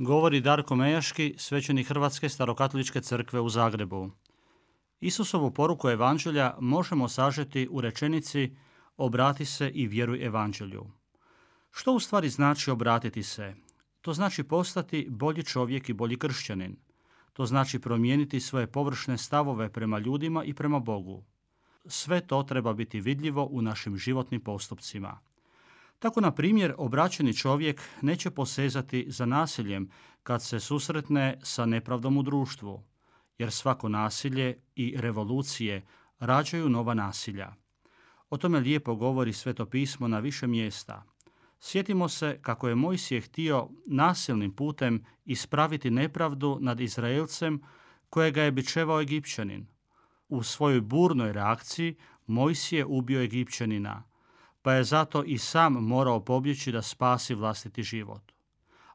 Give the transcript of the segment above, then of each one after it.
Govori Darko Mejaški, svećenik Hrvatske starokatoličke crkve u Zagrebu. Isusovu poruku evanđelja možemo sažeti u rečenici obrati se i vjeruj evanđelju. Što u stvari znači obratiti se? To znači postati bolji čovjek i bolji kršćanin. To znači promijeniti svoje površne stavove prema ljudima i prema Bogu. Sve to treba biti vidljivo u našim životnim postupcima. Tako, na primjer, obraćeni čovjek neće posezati za nasiljem kad se susretne sa nepravdom u društvu, jer svako nasilje i revolucije rađaju nova nasilja. O tome lijepo govori Sveto pismo na više mjesta. Sjetimo se kako je Mojsije htio nasilnim putem ispraviti nepravdu nad Izraelcem kojega je bičevao Egipćanin. U svojoj burnoj reakciji Mojsije ubio Egipćanina, pa je zato i sam morao pobjeći da spasi vlastiti život.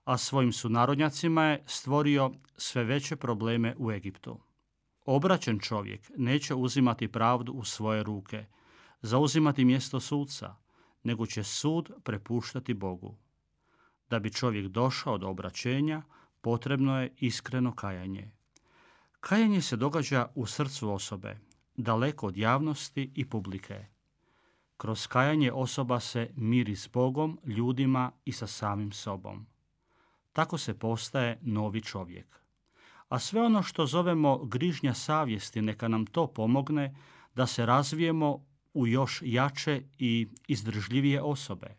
A svojim sunarodnjacima je stvorio sve veće probleme u Egiptu. Obraćen čovjek neće uzimati pravdu u svoje ruke, zauzimati mjesto suca, nego će sud prepuštati Bogu. Da bi čovjek došao do obraćenja, potrebno je iskreno kajanje. Kajanje se događa u srcu osobe, daleko od javnosti i publike. Kroz kajanje osoba se miri s Bogom, ljudima i sa samim sobom. Tako se postaje novi čovjek. A sve ono što zovemo grižnja savjesti neka nam to pomogne da se razvijemo u još jače i izdržljivije osobe.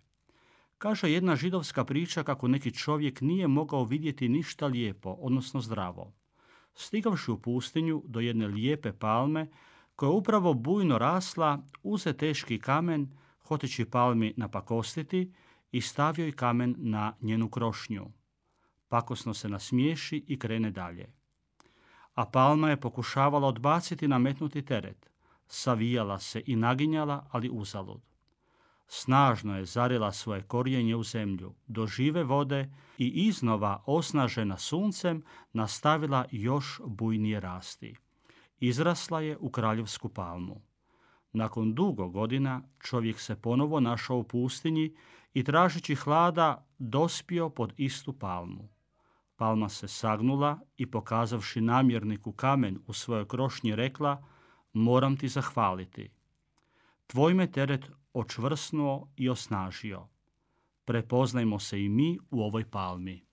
Kaže jedna židovska priča kako neki čovjek nije mogao vidjeti ništa lijepo, odnosno zdravo. Stigavši u pustinju do jedne lijepe palme, koja je upravo bujno rasla, uze teški kamen, hoteći palmi napakostiti i stavio i kamen na njenu krošnju. Pakosno se nasmiješi i krene dalje. A palma je pokušavala odbaciti nametnuti teret. Savijala se i naginjala, ali uzalud. Snažno je zarila svoje korijenje u zemlju, do žive vode i iznova osnažena suncem nastavila još bujnije rasti izrasla je u kraljevsku palmu. Nakon dugo godina čovjek se ponovo našao u pustinji i tražeći hlada dospio pod istu palmu. Palma se sagnula i pokazavši namjerniku kamen u svojoj krošnji rekla moram ti zahvaliti. Tvoj me teret očvrsnuo i osnažio. Prepoznajmo se i mi u ovoj palmi.